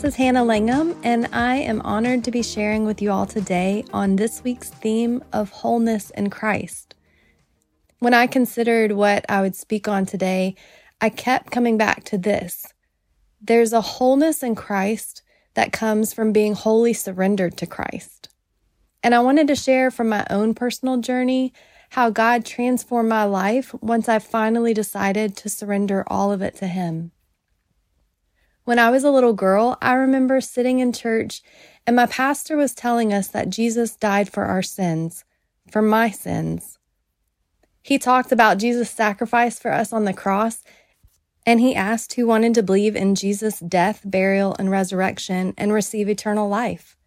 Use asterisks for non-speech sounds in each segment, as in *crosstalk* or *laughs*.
this is Hannah Langham, and I am honored to be sharing with you all today on this week's theme of wholeness in Christ. When I considered what I would speak on today, I kept coming back to this. There's a wholeness in Christ that comes from being wholly surrendered to Christ. And I wanted to share from my own personal journey how God transformed my life once I finally decided to surrender all of it to Him. When I was a little girl, I remember sitting in church and my pastor was telling us that Jesus died for our sins, for my sins. He talked about Jesus' sacrifice for us on the cross, and he asked who wanted to believe in Jesus' death, burial, and resurrection and receive eternal life.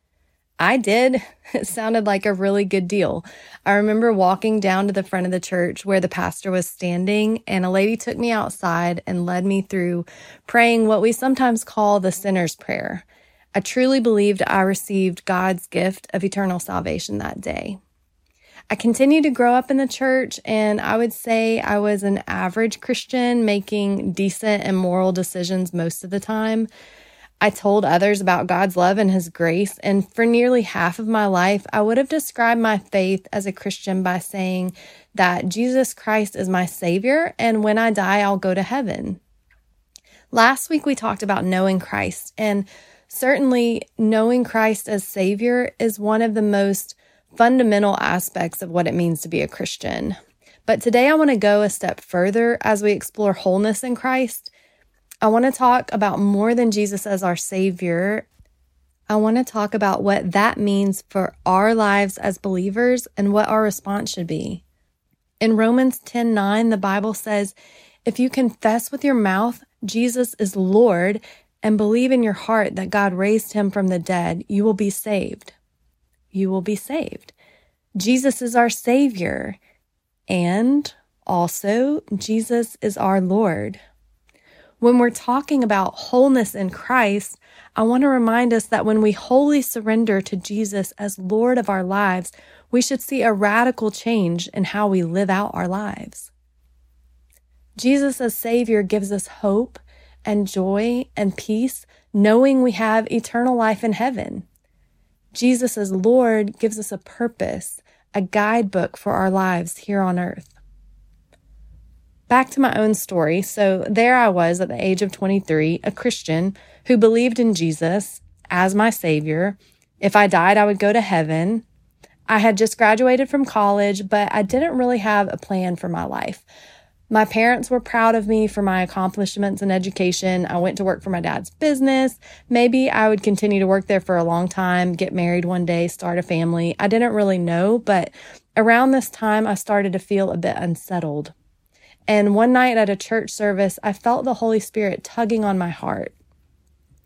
I did. *laughs* It sounded like a really good deal. I remember walking down to the front of the church where the pastor was standing, and a lady took me outside and led me through praying what we sometimes call the sinner's prayer. I truly believed I received God's gift of eternal salvation that day. I continued to grow up in the church, and I would say I was an average Christian making decent and moral decisions most of the time. I told others about God's love and His grace. And for nearly half of my life, I would have described my faith as a Christian by saying that Jesus Christ is my Savior, and when I die, I'll go to heaven. Last week, we talked about knowing Christ, and certainly knowing Christ as Savior is one of the most fundamental aspects of what it means to be a Christian. But today, I want to go a step further as we explore wholeness in Christ I want to talk about more than Jesus as our Savior. I want to talk about what that means for our lives as believers and what our response should be. In Romans 10 9, the Bible says, If you confess with your mouth Jesus is Lord and believe in your heart that God raised him from the dead, you will be saved. You will be saved. Jesus is our Savior. And also, Jesus is our Lord. When we're talking about wholeness in Christ, I want to remind us that when we wholly surrender to Jesus as Lord of our lives, we should see a radical change in how we live out our lives. Jesus as Savior gives us hope and joy and peace, knowing we have eternal life in heaven. Jesus as Lord gives us a purpose, a guidebook for our lives here on earth back to my own story. So there I was at the age of 23, a Christian who believed in Jesus as my savior. If I died, I would go to heaven. I had just graduated from college, but I didn't really have a plan for my life. My parents were proud of me for my accomplishments in education. I went to work for my dad's business. Maybe I would continue to work there for a long time, get married one day, start a family. I didn't really know, but around this time, I started to feel a bit unsettled. And one night at a church service, I felt the Holy Spirit tugging on my heart.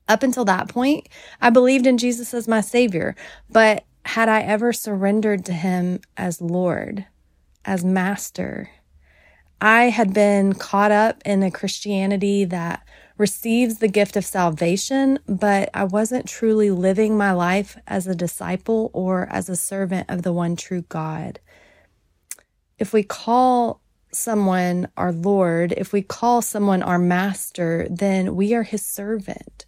Up until that point, I believed in Jesus as my Savior, but had I ever surrendered to Him as Lord, as Master? I had been caught up in a Christianity that receives the gift of salvation, but I wasn't truly living my life as a disciple or as a servant of the one true God. If we call someone our Lord, if we call someone our master, then we are his servant.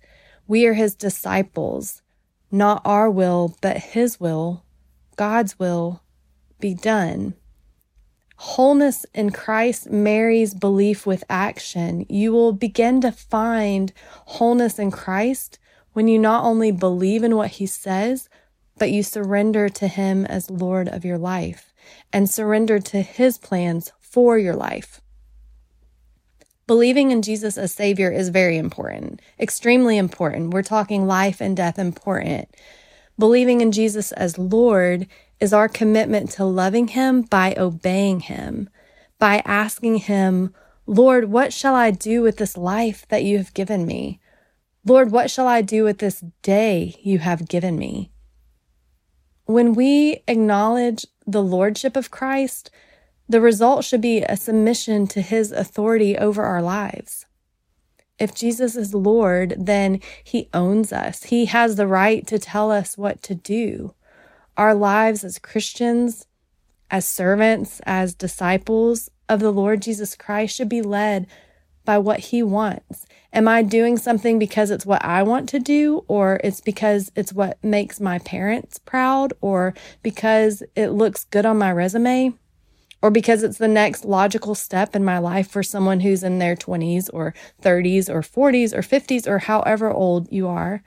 We are his disciples. Not our will, but his will, God's will, be done. Wholeness in Christ marries belief with action. You will begin to find wholeness in Christ when you not only believe in what he says, but you surrender to him as Lord of your life and surrender to his plans for your life. Believing in Jesus as Savior is very important, extremely important. We're talking life and death important. Believing in Jesus as Lord is our commitment to loving Him by obeying Him, by asking Him, Lord, what shall I do with this life that you have given me? Lord, what shall I do with this day you have given me? When we acknowledge the Lordship of Christ, the result should be a submission to his authority over our lives. If Jesus is Lord, then he owns us. He has the right to tell us what to do. Our lives as Christians, as servants, as disciples of the Lord Jesus Christ should be led by what He wants? Am I doing something because it's what I want to do, or it's because it's what makes my parents proud, or because it looks good on my resume? Or because it's the next logical step in my life for someone who's in their 20s or 30s or 40s or 50s or however old you are?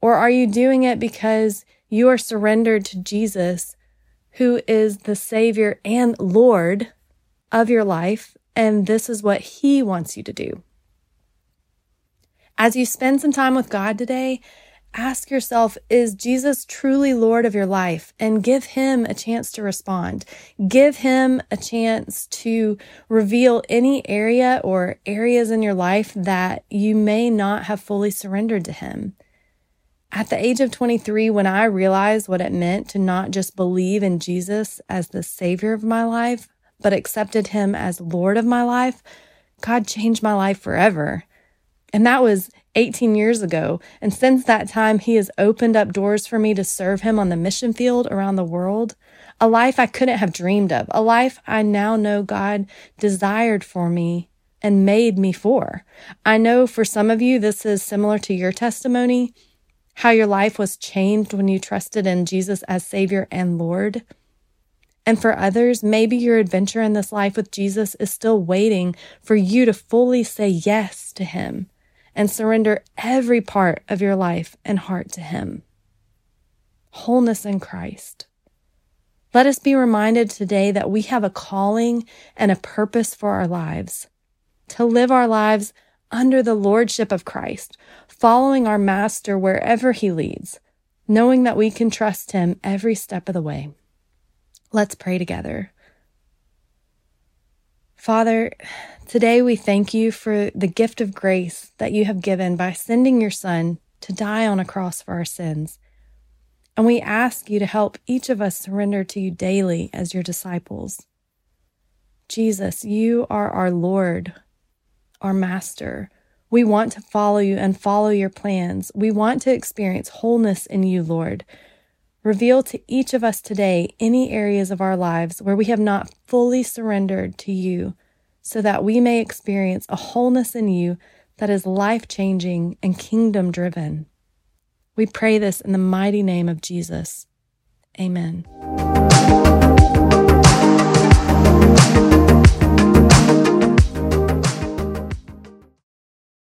Or are you doing it because you are surrendered to Jesus, who is the Savior and Lord of your life, and this is what He wants you to do? As you spend some time with God today, ask yourself, is Jesus truly Lord of your life? And give him a chance to respond. Give him a chance to reveal any area or areas in your life that you may not have fully surrendered to him. At the age of 23, when I realized what it meant to not just believe in Jesus as the savior of my life, but accepted him as Lord of my life, God changed my life forever. And that was 18 years ago. And since that time, He has opened up doors for me to serve Him on the mission field around the world. A life I couldn't have dreamed of, a life I now know God desired for me and made me for. I know for some of you, this is similar to your testimony, how your life was changed when you trusted in Jesus as Savior and Lord. And for others, maybe your adventure in this life with Jesus is still waiting for you to fully say yes to Him and surrender every part of your life and heart to Him. Wholeness in Christ. Let us be reminded today that we have a calling and a purpose for our lives to live our lives under the lordship of Christ, following our Master wherever He leads, knowing that we can trust Him every step of the way. Let's pray together. Father, today we thank you for the gift of grace that you have given by sending your Son to die on a cross for our sins. And we ask you to help each of us surrender to you daily as your disciples. Jesus, you are our Lord, our Master. We want to follow you and follow your plans. We want to experience wholeness in you, Lord. Reveal to each of us today any areas of our lives where we have not fully surrendered to you so that we may experience a wholeness in you that is life changing and kingdom driven. We pray this in the mighty name of Jesus. Amen.